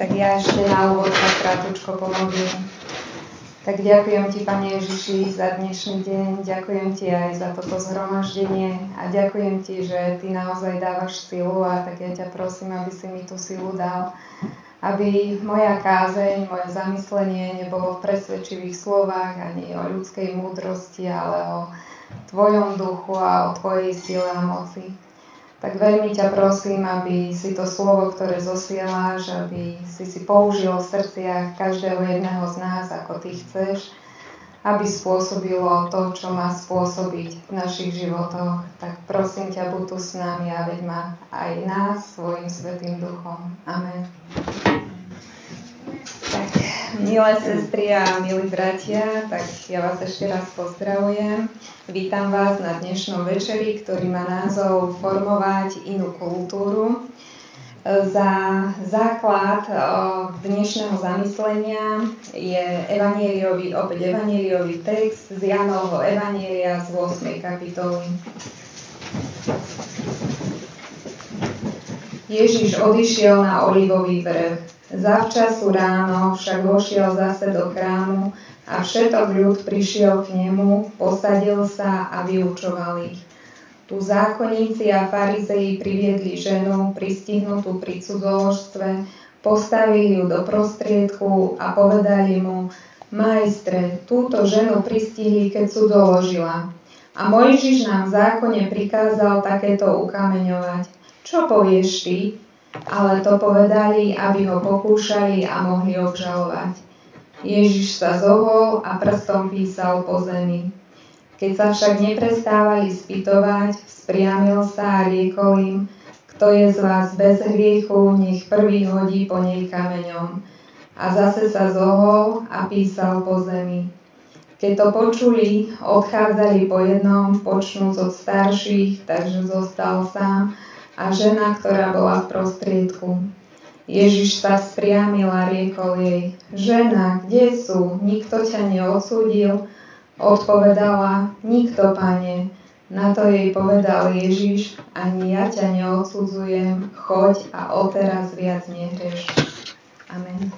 Tak ja ešte na úvod sa krátko pomodlím. Tak ďakujem Ti, Pane Ježiši, za dnešný deň, ďakujem Ti aj za toto zhromaždenie. A ďakujem Ti, že Ty naozaj dávaš silu a tak ja ťa prosím, aby si mi tú silu dal, aby moja kázeň, moje zamyslenie nebolo v presvedčivých slovách ani o ľudskej múdrosti, ale o Tvojom duchu a o Tvojej sile a moci tak veľmi ťa prosím, aby si to slovo, ktoré zosieláš, aby si si použil v srdciach každého jedného z nás, ako ty chceš, aby spôsobilo to, čo má spôsobiť v našich životoch. Tak prosím ťa, buď tu s nami a veď ma aj nás svojim svetým duchom. Amen. Milé sestry a milí bratia, tak ja vás ešte raz pozdravujem. Vítam vás na dnešnom večeri, ktorý má názov Formovať inú kultúru. Za základ dnešného zamyslenia je evanieliový, opäť evanieliový text z Janovho evanielia z 8. kapitoly. Ježiš odišiel na olivový vrch. Zavčasu ráno však vošiel zase do chrámu a všetok ľud prišiel k nemu, posadil sa a vyučoval ich. Tu zákonníci a farizeji priviedli ženu, pristihnutú pri cudzoložstve, postavili ju do prostriedku a povedali mu, majstre, túto ženu pristihli, keď cudzoložila. A Mojžiš nám v zákone prikázal takéto ukameňovať. Čo povieš ty? Ale to povedali, aby ho pokúšali a mohli obžalovať. Ježiš sa zohol a prstom písal po zemi. Keď sa však neprestávali spýtovať, spriamil sa a riekol im, kto je z vás bez hriechu, nech prvý hodí po nej kameňom. A zase sa zohol a písal po zemi. Keď to počuli, odchádzali po jednom, počnúc od starších, takže zostal sám a žena, ktorá bola v prostriedku. Ježiš sa spriamil a riekol jej, žena, kde sú? Nikto ťa neodsúdil? Odpovedala, nikto, pane. Na to jej povedal Ježiš, ani ja ťa neodsudzujem, choď a odteraz viac nehreš. Amen.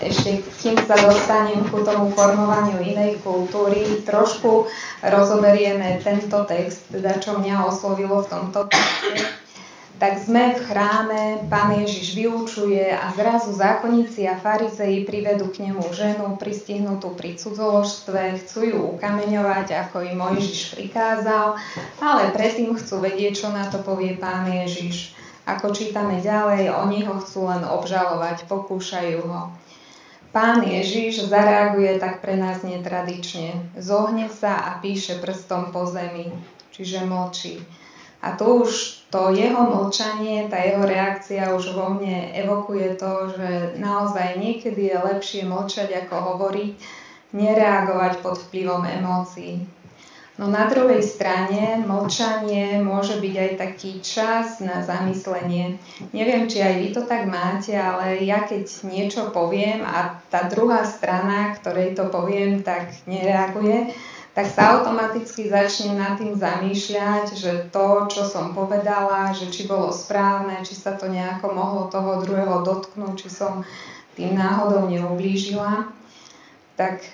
Ešte kým sa dostanem ku tomu formovaniu inej kultúry, trošku rozoberieme tento text, teda čo mňa oslovilo v tomto texte. Tak sme v chráme, pán Ježiš vyučuje a zrazu zákonníci a farizeji privedú k nemu ženu pristihnutú pri cudzoložstve, chcú ju ukameňovať, ako im Mojžiš prikázal, ale predtým chcú vedieť, čo na to povie pán Ježiš. Ako čítame ďalej, oni ho chcú len obžalovať, pokúšajú ho. Pán Ježiš zareaguje tak pre nás netradične. Zohne sa a píše prstom po zemi, čiže mlčí. A to už to jeho mlčanie, tá jeho reakcia už vo mne evokuje to, že naozaj niekedy je lepšie mlčať ako hovoriť, nereagovať pod vplyvom emócií. No na druhej strane mlčanie môže byť aj taký čas na zamyslenie. Neviem, či aj vy to tak máte, ale ja keď niečo poviem a tá druhá strana, ktorej to poviem, tak nereaguje, tak sa automaticky začnem nad tým zamýšľať, že to, čo som povedala, že či bolo správne, či sa to nejako mohlo toho druhého dotknúť, či som tým náhodou neublížila, tak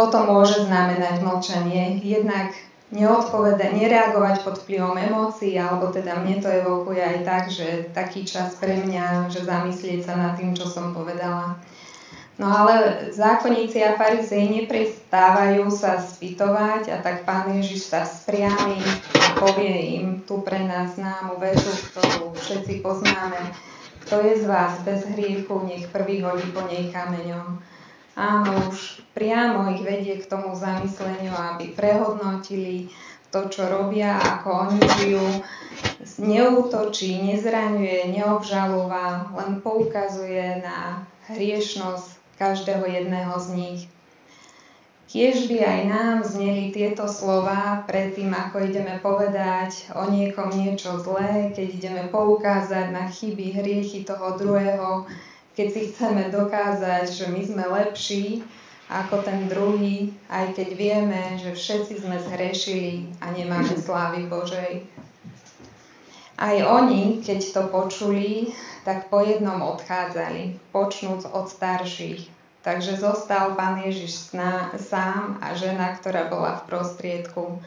toto môže znamenať mlčanie. Jednak neodpovedať, nereagovať pod vplyvom emócií, alebo teda mne to evokuje aj tak, že taký čas pre mňa, že zamyslieť sa nad tým, čo som povedala. No ale zákonníci a farizei neprestávajú sa spýtovať a tak pán Ježiš sa spriami a povie im tú pre nás známu vetu, ktorú všetci poznáme. Kto je z vás bez hriechu, nech prvý hodí po nej kameňom. Áno, už priamo ich vedie k tomu zamysleniu, aby prehodnotili to, čo robia, ako oni žijú. Neútočí, nezraňuje, neobžalúva, len poukazuje na hriešnosť každého jedného z nich. Kiež by aj nám zneli tieto slova predtým, ako ideme povedať o niekom niečo zlé, keď ideme poukázať na chyby, hriechy toho druhého, keď si chceme dokázať, že my sme lepší ako ten druhý, aj keď vieme, že všetci sme zhrešili a nemáme slávy Božej. Aj oni, keď to počuli, tak po jednom odchádzali, počnúc od starších. Takže zostal pán Ježiš sám a žena, ktorá bola v prostriedku.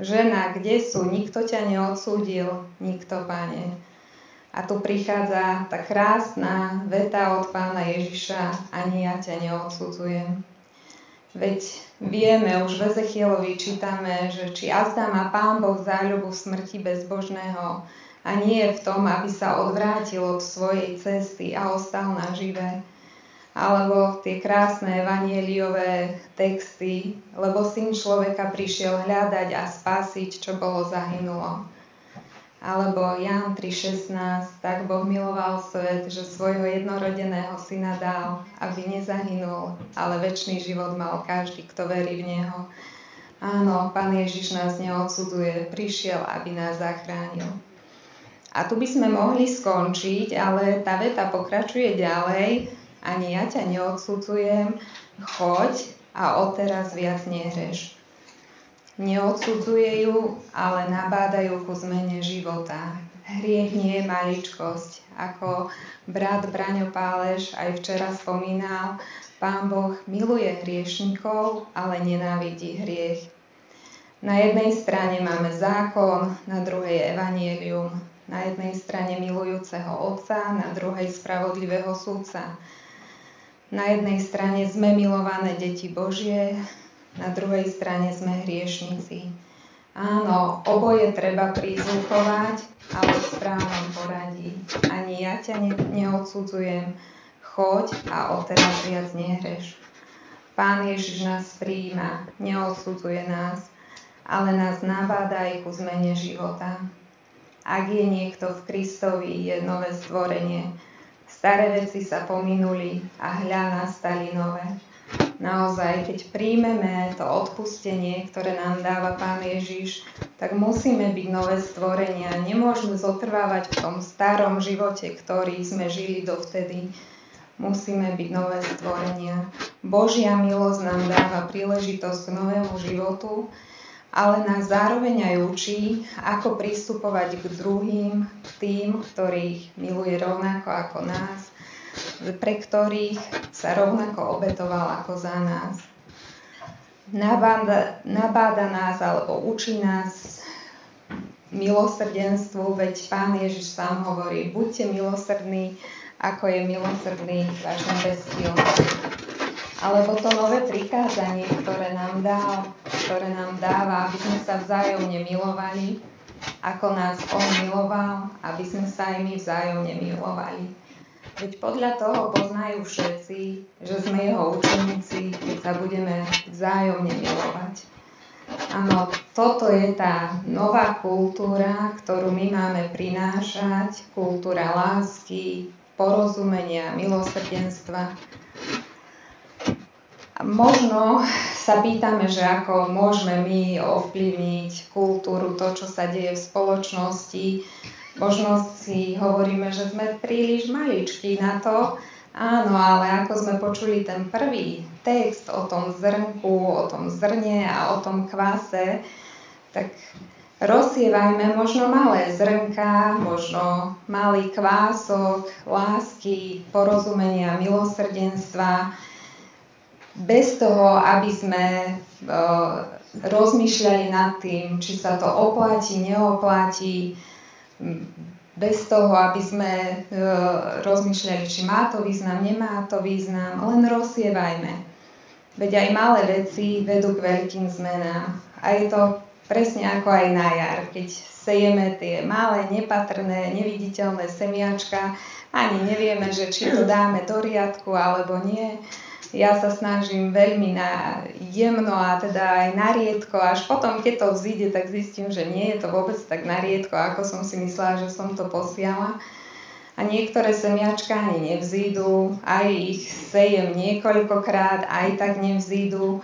Žena, kde sú? Nikto ťa neodsúdil, nikto, pane. A tu prichádza tá krásna veta od pána Ježiša, ani ja ťa neodsudzujem. Veď vieme, už v Ezechielovi čítame, že či azda má pán Boh záľubu smrti bezbožného a nie v tom, aby sa odvrátil od svojej cesty a ostal naživé. Alebo tie krásne evanieliové texty, lebo syn človeka prišiel hľadať a spasiť, čo bolo zahynulo. Alebo Jan 3.16, tak Boh miloval svet, že svojho jednorodeného syna dal, aby nezahynul, ale väčší život mal každý, kto verí v Neho. Áno, Pán Ježiš nás neodsudzuje, prišiel, aby nás zachránil. A tu by sme mohli skončiť, ale tá veta pokračuje ďalej. Ani ja ťa neodsudzujem, choď a odteraz viac nehreš. Neodsudzuje ju, ale nabádajú ku zmene života. Hriech nie je maličkosť. Ako brat Braňo Páleš aj včera spomínal, Pán Boh miluje hriešnikov, ale nenávidí hriech. Na jednej strane máme zákon, na druhej evanielium. Na jednej strane milujúceho Otca, na druhej spravodlivého súdca. Na jednej strane sme milované deti Božie, na druhej strane sme hriešnici. Áno, oboje treba prizvukovať, ale v správnom poradí. Ani ja ťa ne, neodsudzujem. Choď a odteraz viac nehreš. Pán Ježiš nás príjima, neodsudzuje nás, ale nás nabáda aj ku zmene života. Ak je niekto v Kristovi, je nové stvorenie. Staré veci sa pominuli a hľa nastali nové naozaj, keď príjmeme to odpustenie, ktoré nám dáva Pán Ježiš, tak musíme byť nové stvorenia. Nemôžeme zotrvávať v tom starom živote, ktorý sme žili dovtedy. Musíme byť nové stvorenia. Božia milosť nám dáva príležitosť k novému životu, ale nás zároveň aj učí, ako pristupovať k druhým, k tým, ktorých miluje rovnako ako nás pre ktorých sa rovnako obetoval ako za nás. Nabáda, nabáda nás alebo učí nás milosrdenstvu, veď Pán Ježiš sám hovorí, buďte milosrdní, ako je milosrdný váš nebeský Alebo to nové prikázanie, ktoré nám dá, ktoré nám dáva, aby sme sa vzájomne milovali, ako nás On miloval, aby sme sa aj my vzájomne milovali. Veď podľa toho poznajú všetci, že sme jeho učeníci, keď sa budeme vzájomne milovať. Áno, toto je tá nová kultúra, ktorú my máme prinášať, kultúra lásky, porozumenia, milosrdenstva. Možno sa pýtame, že ako môžeme my ovplyvniť kultúru, to, čo sa deje v spoločnosti, Možno si hovoríme, že sme príliš maličkí na to, áno, ale ako sme počuli ten prvý text o tom zrnku, o tom zrne a o tom kvase, tak rozsievajme možno malé zrnka, možno malý kvások lásky, porozumenia, milosrdenstva, bez toho, aby sme rozmýšľali nad tým, či sa to oplatí, neoplatí, bez toho, aby sme e, rozmýšľali, či má to význam, nemá to význam, len rozsievajme. Veď aj malé veci vedú k veľkým zmenám. A je to presne ako aj na jar, keď sejeme tie malé, nepatrné, neviditeľné semiačka, ani nevieme, že či to dáme do riadku alebo nie ja sa snažím veľmi na jemno a teda aj na riedko. Až potom, keď to vzíde, tak zistím, že nie je to vôbec tak na riedko, ako som si myslela, že som to posiala. A niektoré semiačka ani nevzídu, aj ich sejem niekoľkokrát, aj tak nevzídu,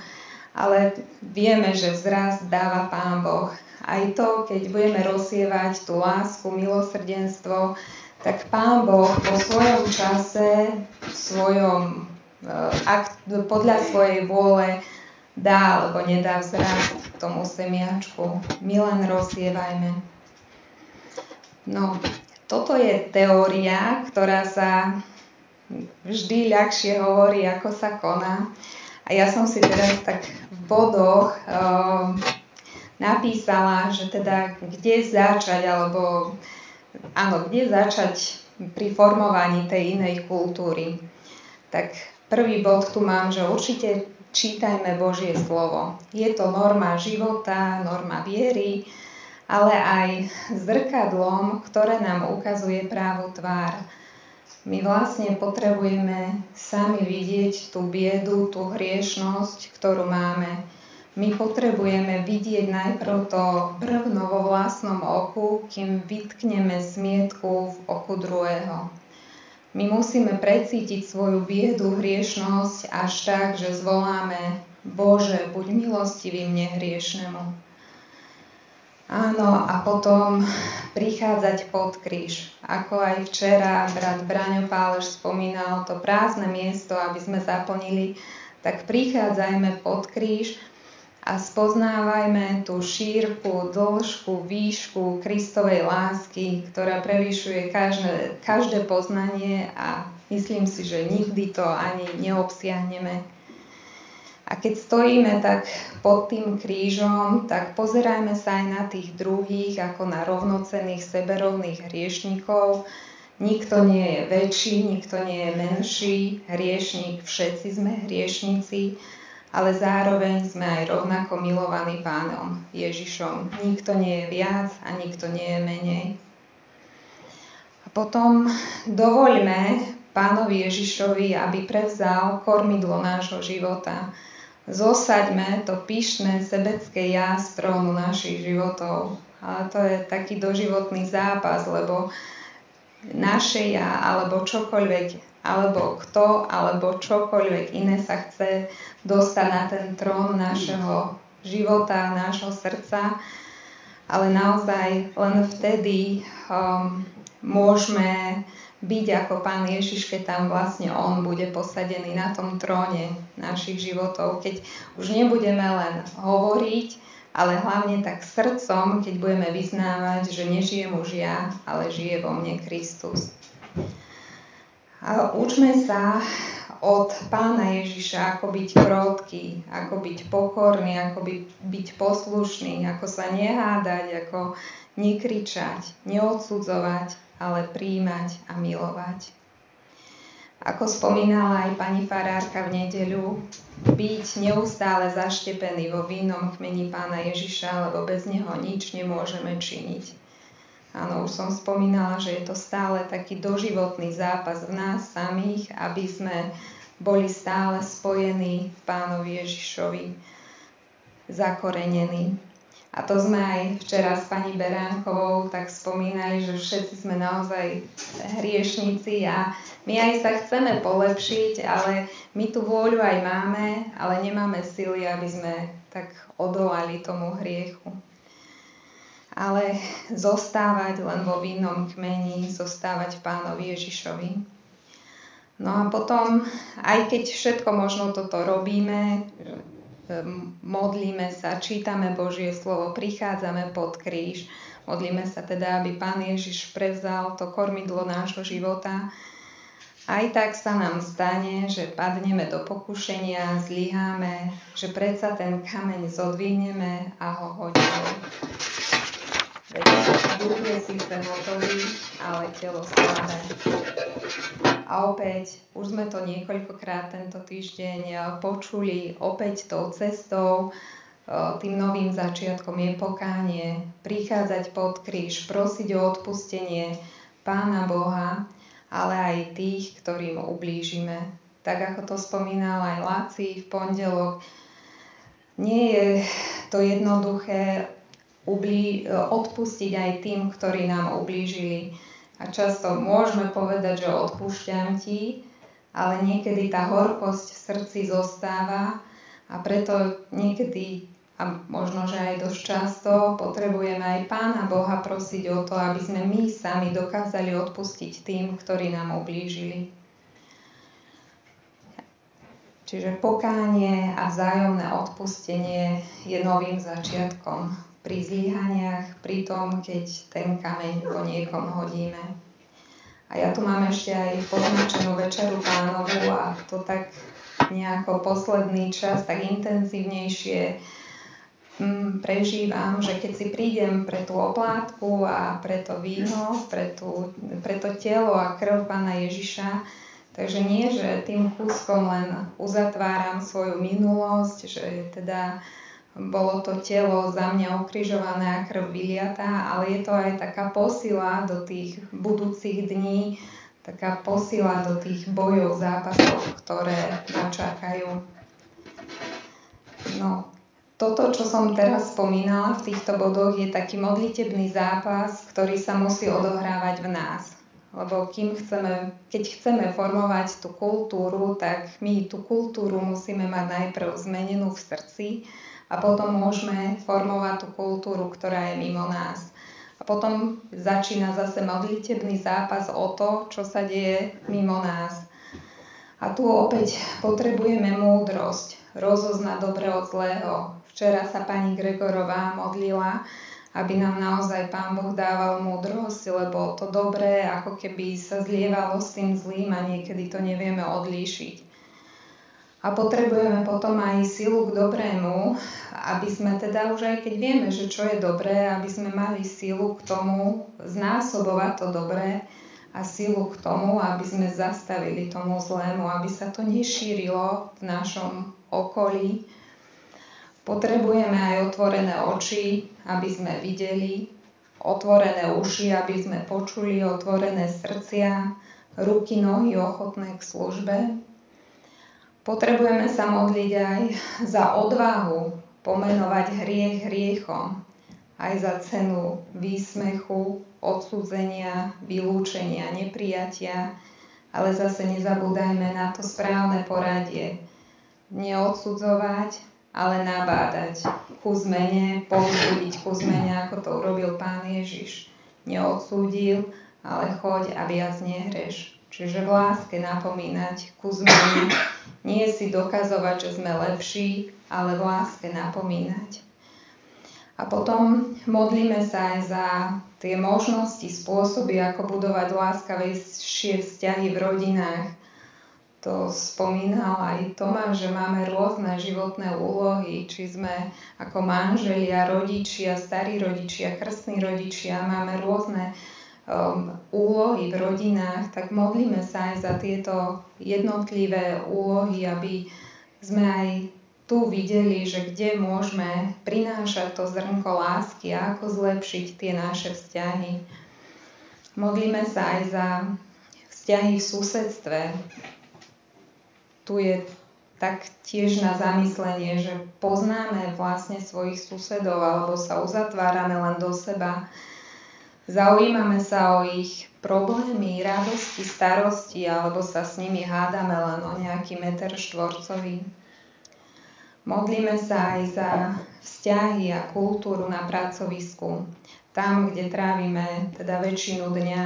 ale vieme, že vzrast dáva Pán Boh. Aj to, keď budeme rozsievať tú lásku, milosrdenstvo, tak Pán Boh po svojom čase, v svojom ak podľa svojej vôle dá alebo nedá vzrast tomu semiačku. My len rozsievajme. No, toto je teória, ktorá sa vždy ľahšie hovorí, ako sa koná. A ja som si teraz tak v bodoch uh, napísala, že teda kde začať, alebo áno, kde začať pri formovaní tej inej kultúry. Tak prvý bod tu mám, že určite čítajme Božie slovo. Je to norma života, norma viery, ale aj zrkadlom, ktoré nám ukazuje právu tvár. My vlastne potrebujeme sami vidieť tú biedu, tú hriešnosť, ktorú máme. My potrebujeme vidieť najprv to brvno vo vlastnom oku, kým vytkneme smietku v oku druhého. My musíme precítiť svoju biedu, hriešnosť až tak, že zvoláme Bože, buď milostivý mne hriešnemu. Áno, a potom prichádzať pod kríž. Ako aj včera brat Braňo Pálež spomínal to prázdne miesto, aby sme zaplnili, tak prichádzajme pod kríž a spoznávajme tú šírku, dĺžku, výšku Kristovej lásky, ktorá prevyšuje každé, každé poznanie a myslím si, že nikdy to ani neobsiahneme. A keď stojíme tak pod tým krížom, tak pozerajme sa aj na tých druhých ako na rovnocenných seberovných hriešnikov. Nikto nie je väčší, nikto nie je menší, hriešnik, všetci sme hriešnici ale zároveň sme aj rovnako milovaní pánom Ježišom. Nikto nie je viac a nikto nie je menej. A potom dovoľme pánovi Ježišovi, aby prevzal kormidlo nášho života. Zosaďme to pyšné sebecké ja z trónu našich životov. Ale to je taký doživotný zápas, lebo naše ja alebo čokoľvek alebo kto, alebo čokoľvek iné sa chce dostať na ten trón našeho života, nášho srdca. Ale naozaj len vtedy um, môžeme byť ako Pán Ježiš, keď tam vlastne On bude posadený na tom tróne našich životov. Keď už nebudeme len hovoriť, ale hlavne tak srdcom, keď budeme vyznávať, že nežijem už ja, ale žije vo mne Kristus. Učme sa od pána Ježiša, ako byť krotký, ako byť pokorný, ako byť, byť poslušný, ako sa nehádať, ako nekričať, neodsudzovať, ale príjmať a milovať. Ako spomínala aj pani farárka v nedeľu, byť neustále zaštepený vo vínom kmeni pána Ježiša, lebo bez neho nič nemôžeme činiť. Áno, už som spomínala, že je to stále taký doživotný zápas v nás samých, aby sme boli stále spojení v Pánovi Ježišovi, zakorenení. A to sme aj včera s pani Beránkovou tak spomínali, že všetci sme naozaj hriešnici a my aj sa chceme polepšiť, ale my tú vôľu aj máme, ale nemáme sily, aby sme tak odolali tomu hriechu ale zostávať len vo vinnom kmeni, zostávať pánovi Ježišovi. No a potom, aj keď všetko možno toto robíme, modlíme sa, čítame Božie slovo, prichádzame pod kríž, modlíme sa teda, aby Pán Ježiš prevzal to kormidlo nášho života, aj tak sa nám stane, že padneme do pokušenia, zlyháme, že predsa ten kameň zodvihneme a ho hodíme. Veď duch je hotový, ale telo slabé. A opäť, už sme to niekoľkokrát tento týždeň eh, počuli, opäť tou cestou, eh, tým novým začiatkom je pokánie, prichádzať pod kríž, prosiť o odpustenie Pána Boha, ale aj tých, ktorým ublížime. Tak ako to spomínal aj Laci v pondelok, nie je to jednoduché ublí, odpustiť aj tým, ktorí nám ublížili. A často môžeme povedať, že odpúšťam ti, ale niekedy tá horkosť v srdci zostáva a preto niekedy a možno, že aj dosť často potrebujeme aj Pána Boha prosiť o to, aby sme my sami dokázali odpustiť tým, ktorí nám ublížili. Čiže pokánie a vzájomné odpustenie je novým začiatkom pri zlyhaniach, pri tom, keď ten kameň po niekom hodíme. A ja tu mám ešte aj poznačenú večeru pánovu a to tak nejako posledný čas tak intenzívnejšie mm, prežívam, že keď si prídem pre tú oplátku a pre to víno, pre, tú, pre to telo a krv pána Ježiša, takže nie, že tým kúskom len uzatváram svoju minulosť, že teda bolo to telo za mňa ukrižované a krv vyliatá, ale je to aj taká posila do tých budúcich dní, taká posila do tých bojov, zápasov, ktoré ma čakajú. No, toto, čo som teraz spomínala v týchto bodoch, je taký modlitebný zápas, ktorý sa musí odohrávať v nás. Lebo kým chceme, keď chceme formovať tú kultúru, tak my tú kultúru musíme mať najprv zmenenú v srdci, a potom môžeme formovať tú kultúru, ktorá je mimo nás. A potom začína zase modlitebný zápas o to, čo sa deje mimo nás. A tu opäť potrebujeme múdrosť, rozoznať dobre od zlého. Včera sa pani Gregorová modlila, aby nám naozaj Pán Boh dával múdrosť, lebo to dobré ako keby sa zlievalo s tým zlým a niekedy to nevieme odlíšiť. A potrebujeme potom aj silu k dobrému, aby sme teda už aj keď vieme, že čo je dobré, aby sme mali silu k tomu znásobovať to dobré a silu k tomu, aby sme zastavili tomu zlému, aby sa to nešírilo v našom okolí. Potrebujeme aj otvorené oči, aby sme videli, otvorené uši, aby sme počuli, otvorené srdcia, ruky, nohy ochotné k službe, Potrebujeme sa modliť aj za odvahu pomenovať hriech hriechom, aj za cenu výsmechu, odsudzenia, vylúčenia, neprijatia, ale zase nezabúdajme na to správne poradie. Neodsudzovať, ale nabádať ku zmene, povzbudiť ku zmene, ako to urobil Pán Ježiš. Neodsúdil, ale choď a viac nehreš. Čiže v láske napomínať ku zmene. Nie si dokazovať, že sme lepší, ale v láske napomínať. A potom modlíme sa aj za tie možnosti, spôsoby, ako budovať láskavejšie vzťahy v rodinách. To spomínal aj Tomáš, že máme rôzne životné úlohy, či sme ako manželia, rodičia, starí rodičia, krstní rodičia, máme rôzne um, úlohy v rodinách, tak modlíme sa aj za tieto jednotlivé úlohy, aby sme aj tu videli, že kde môžeme prinášať to zrnko lásky a ako zlepšiť tie naše vzťahy. Modlíme sa aj za vzťahy v susedstve. Tu je tak tiež na zamyslenie, že poznáme vlastne svojich susedov alebo sa uzatvárame len do seba Zaujímame sa o ich problémy, radosti, starosti alebo sa s nimi hádame len o nejaký meter štvorcový. Modlíme sa aj za vzťahy a kultúru na pracovisku, tam, kde trávime teda väčšinu dňa.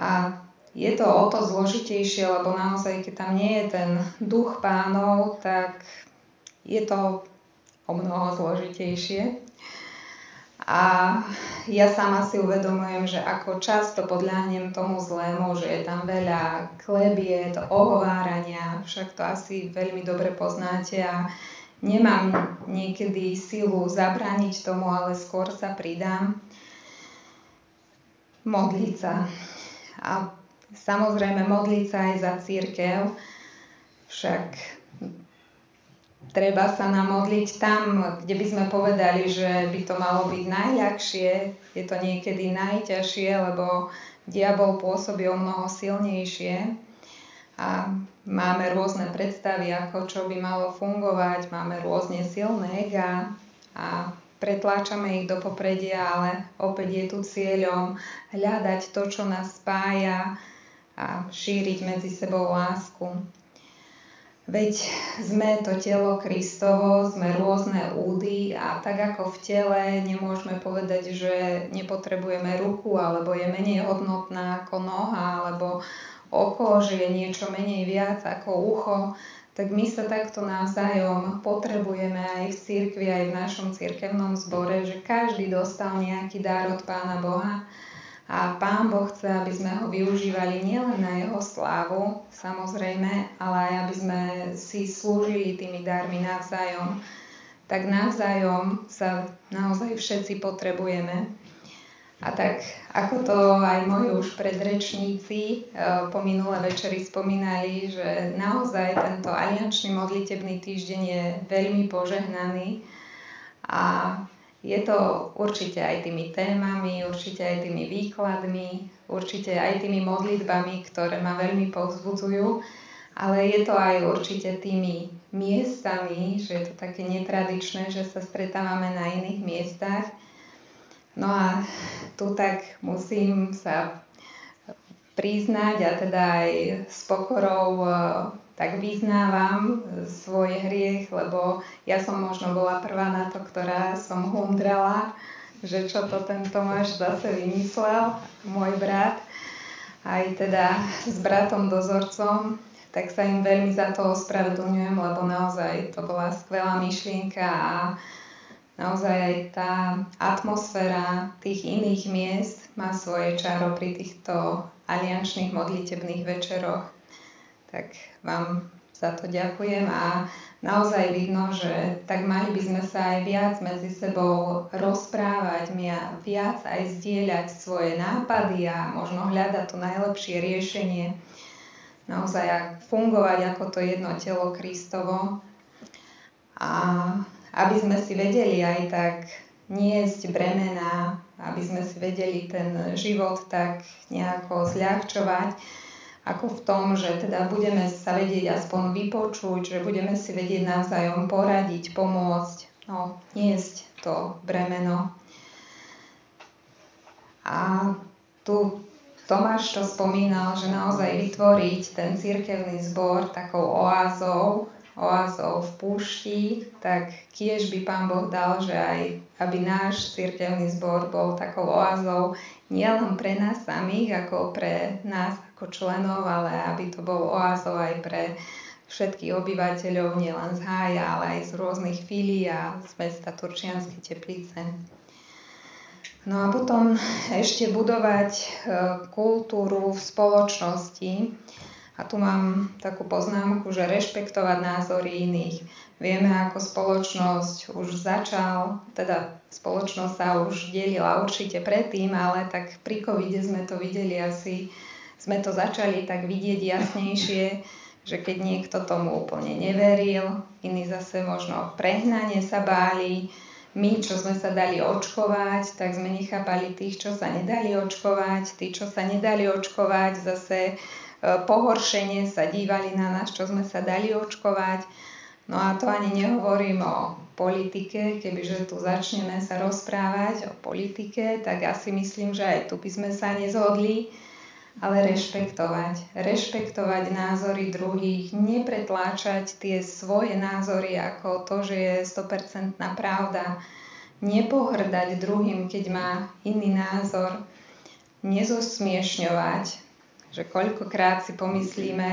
A je to o to zložitejšie, lebo naozaj, keď tam nie je ten duch pánov, tak je to o mnoho zložitejšie. A ja sama si uvedomujem, že ako často podľahnem tomu zlému, že je tam veľa klebiet, ohovárania, však to asi veľmi dobre poznáte a nemám niekedy silu zabrániť tomu, ale skôr sa pridám. Modliť sa. A samozrejme modliť sa aj za církev, však treba sa namodliť tam, kde by sme povedali, že by to malo byť najľahšie, je to niekedy najťažšie, lebo diabol pôsobí o mnoho silnejšie. A máme rôzne predstavy, ako čo by malo fungovať, máme rôzne silné ega a pretláčame ich do popredia, ale opäť je tu cieľom hľadať to, čo nás spája a šíriť medzi sebou lásku. Veď sme to telo Kristovo, sme rôzne údy a tak ako v tele nemôžeme povedať, že nepotrebujeme ruku alebo je menej hodnotná ako noha alebo oko, že je niečo menej viac ako ucho, tak my sa takto navzájom potrebujeme aj v cirkvi, aj v našom cirkevnom zbore, že každý dostal nejaký dar od Pána Boha a Pán Boh chce, aby sme ho využívali nielen na jeho slávu, samozrejme, ale aj aby sme si slúžili tými darmi navzájom. Tak navzájom sa naozaj všetci potrebujeme. A tak, ako to aj moji už predrečníci e, po minulé večeri spomínali, že naozaj tento aliančný modlitebný týždeň je veľmi požehnaný a je to určite aj tými témami, určite aj tými výkladmi, určite aj tými modlitbami, ktoré ma veľmi povzbudzujú, ale je to aj určite tými miestami, že je to také netradičné, že sa stretávame na iných miestach. No a tu tak musím sa priznať a teda aj s pokorou tak vyznávam svoj hriech, lebo ja som možno bola prvá na to, ktorá som hundrala, že čo to ten Tomáš zase vymyslel, môj brat, aj teda s bratom dozorcom, tak sa im veľmi za to ospravedlňujem, lebo naozaj to bola skvelá myšlienka a naozaj aj tá atmosféra tých iných miest má svoje čaro pri týchto aliančných modlitebných večeroch. Tak vám za to ďakujem a naozaj vidno, že tak mali by sme sa aj viac medzi sebou rozprávať, viac aj zdieľať svoje nápady a možno hľadať to najlepšie riešenie. Naozaj fungovať ako to jedno telo Kristovo a aby sme si vedeli aj tak niesť bremena, aby sme si vedeli ten život tak nejako zľahčovať, ako v tom, že teda budeme sa vedieť aspoň vypočuť, že budeme si vedieť navzájom poradiť, pomôcť, no, niesť to bremeno. A tu Tomáš to spomínal, že naozaj vytvoriť ten cirkevný zbor takou oázou, oázou v púšti, tak kiež by Pán Boh dal, že aj aby náš cirkevný zbor bol takou oázou nielen pre nás samých, ako pre nás ako členov, ale aby to bol oázov aj pre všetkých obyvateľov, nielen z Hája, ale aj z rôznych filí a z mesta Turčianske teplice. No a potom ešte budovať e, kultúru v spoločnosti. A tu mám takú poznámku, že rešpektovať názory iných. Vieme, ako spoločnosť už začal, teda spoločnosť sa už delila určite predtým, ale tak pri covide sme to videli asi sme to začali tak vidieť jasnejšie, že keď niekto tomu úplne neveril, iní zase možno prehnane sa báli, my, čo sme sa dali očkovať, tak sme nechápali tých, čo sa nedali očkovať, tí, čo sa nedali očkovať, zase pohoršenie sa dívali na nás, čo sme sa dali očkovať. No a to ani nehovorím o politike, kebyže tu začneme sa rozprávať o politike, tak asi myslím, že aj tu by sme sa nezhodli ale rešpektovať. Rešpektovať názory druhých, nepretláčať tie svoje názory ako to, že je 100% pravda. Nepohrdať druhým, keď má iný názor. Nezosmiešňovať, že koľkokrát si pomyslíme,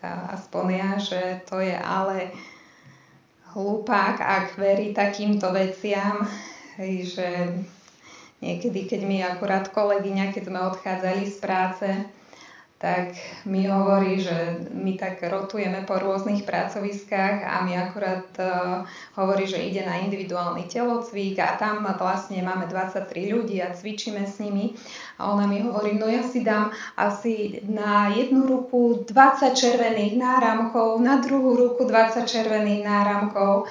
tá aspoň ja, že to je ale hlupák, ak verí takýmto veciam, že Niekedy, keď mi akurát kolegyňa, keď sme odchádzali z práce, tak mi hovorí, že my tak rotujeme po rôznych pracoviskách a mi akurát uh, hovorí, že ide na individuálny telocvik a tam vlastne máme 23 ľudí a cvičíme s nimi. A ona mi hovorí, no ja si dám asi na jednu ruku 20 červených náramkov, na druhú ruku 20 červených náramkov.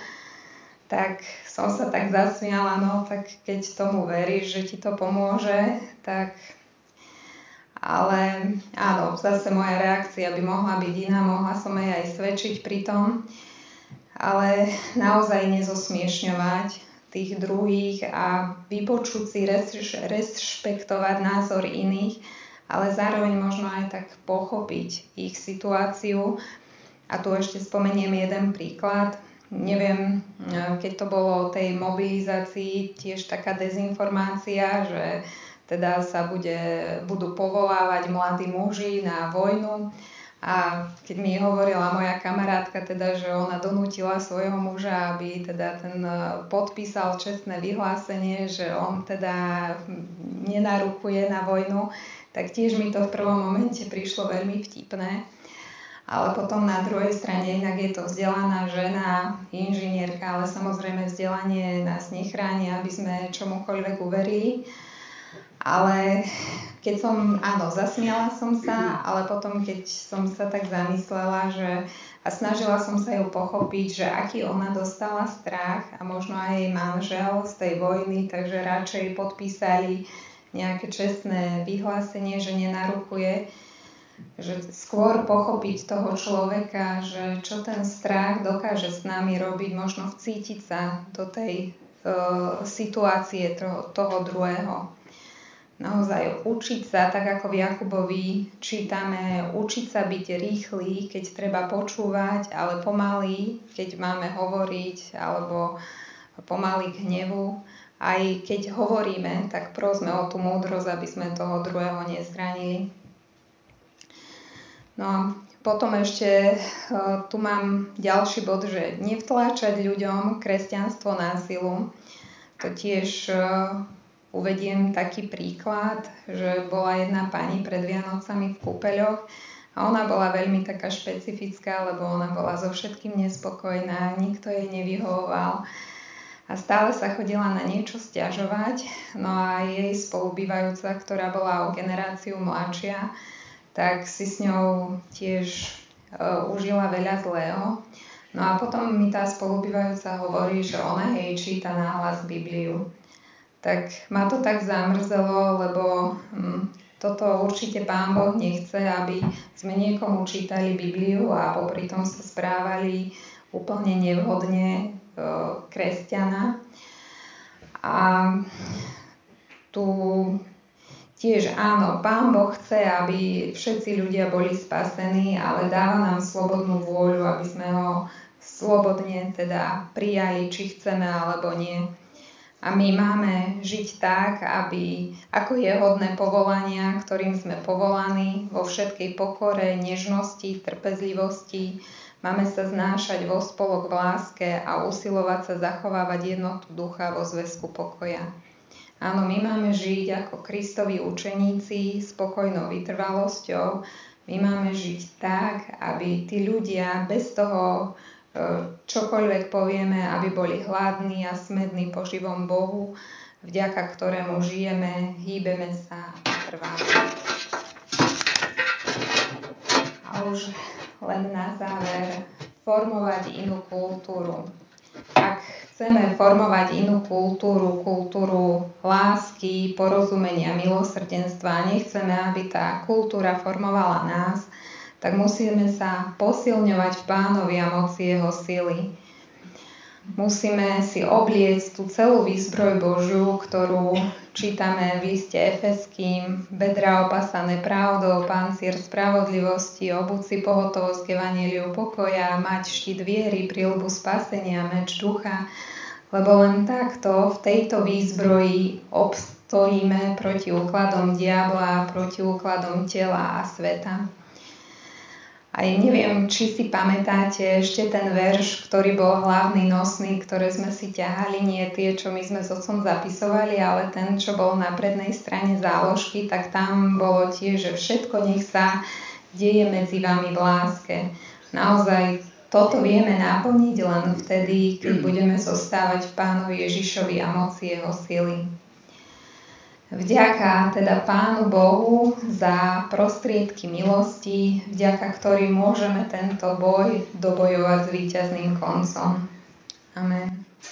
Tak som sa tak zasmiala, no tak keď tomu veríš, že ti to pomôže, tak ale áno, zase moja reakcia by mohla byť iná, mohla som jej aj svedčiť pri tom, ale naozaj nezosmiešňovať tých druhých a vypočuť si, rešpektovať názor iných, ale zároveň možno aj tak pochopiť ich situáciu. A tu ešte spomeniem jeden príklad. Neviem, keď to bolo o tej mobilizácii, tiež taká dezinformácia, že teda sa bude, budú povolávať mladí muži na vojnu. A keď mi hovorila moja kamarátka, teda, že ona donútila svojho muža, aby teda ten e, podpísal čestné vyhlásenie, že on teda nenarukuje na vojnu, tak tiež mi to v prvom momente prišlo veľmi vtipné. Ale potom na druhej strane inak je to vzdelaná žena, inžinierka, ale samozrejme vzdelanie nás nechráni, aby sme čomukoľvek uverili. Ale keď som, áno, zasmiala som sa, ale potom, keď som sa tak zamyslela, že a snažila som sa ju pochopiť, že aký ona dostala strach a možno aj jej manžel z tej vojny, takže radšej podpísali nejaké čestné vyhlásenie, že nenarukuje, že skôr pochopiť toho človeka, že čo ten strach dokáže s nami robiť, možno vcítiť sa do tej uh, situácie toho, toho druhého naozaj učiť sa, tak ako v Jakubovi čítame, učiť sa byť rýchly, keď treba počúvať, ale pomaly, keď máme hovoriť, alebo pomaly k hnevu. Aj keď hovoríme, tak prosme o tú múdrosť, aby sme toho druhého nezranili. No a potom ešte uh, tu mám ďalší bod, že nevtláčať ľuďom kresťanstvo násilu. To tiež uh, Uvediem taký príklad, že bola jedna pani pred Vianocami v kúpeľoch a ona bola veľmi taká špecifická, lebo ona bola so všetkým nespokojná, nikto jej nevyhovoval a stále sa chodila na niečo stiažovať. No a jej spolubývajúca, ktorá bola o generáciu mladšia, tak si s ňou tiež uh, užila veľa zlého. No a potom mi tá spolubývajúca hovorí, že ona jej číta náhlas Bibliu tak ma to tak zamrzelo, lebo hm, toto určite Pán Boh nechce, aby sme niekomu čítali Bibliu a popri tom sa správali úplne nevhodne e, kresťana. A tu tiež áno, Pán Boh chce, aby všetci ľudia boli spasení, ale dáva nám slobodnú vôľu, aby sme ho slobodne teda prijali, či chceme alebo nie. A my máme žiť tak, aby, ako je hodné povolania, ktorým sme povolaní, vo všetkej pokore, nežnosti, trpezlivosti, máme sa znášať vo spolok v láske a usilovať sa zachovávať jednotu ducha vo zväzku pokoja. Áno, my máme žiť ako Kristovi učeníci s pokojnou vytrvalosťou. My máme žiť tak, aby tí ľudia bez toho čokoľvek povieme, aby boli hladní a smední po živom Bohu, vďaka ktorému žijeme, hýbeme sa a trváme. A už len na záver, formovať inú kultúru. Ak chceme formovať inú kultúru, kultúru lásky, porozumenia, milosrdenstva, nechceme, aby tá kultúra formovala nás, tak musíme sa posilňovať v pánovi a moci jeho sily. Musíme si obliecť tú celú výzbroj Božiu, ktorú čítame v liste Efeským, bedra opasané pravdou, pancier spravodlivosti, obúci pohotovosť k evaníliu pokoja, mať štít viery, prílbu spasenia, meč ducha, lebo len takto v tejto výzbroji obstojíme proti úkladom diabla, proti úkladom tela a sveta. Aj neviem, či si pamätáte ešte ten verš, ktorý bol hlavný, nosný, ktoré sme si ťahali, nie tie, čo my sme s otcom zapisovali, ale ten, čo bol na prednej strane záložky, tak tam bolo tiež, že všetko nech sa deje medzi vami v láske. Naozaj toto vieme naplniť len vtedy, keď budeme zostávať v Pánovi Ježišovi a moci Jeho sily. Vďaka teda Pánu Bohu za prostriedky milosti, vďaka ktorým môžeme tento boj dobojovať s víťazným koncom. Amen.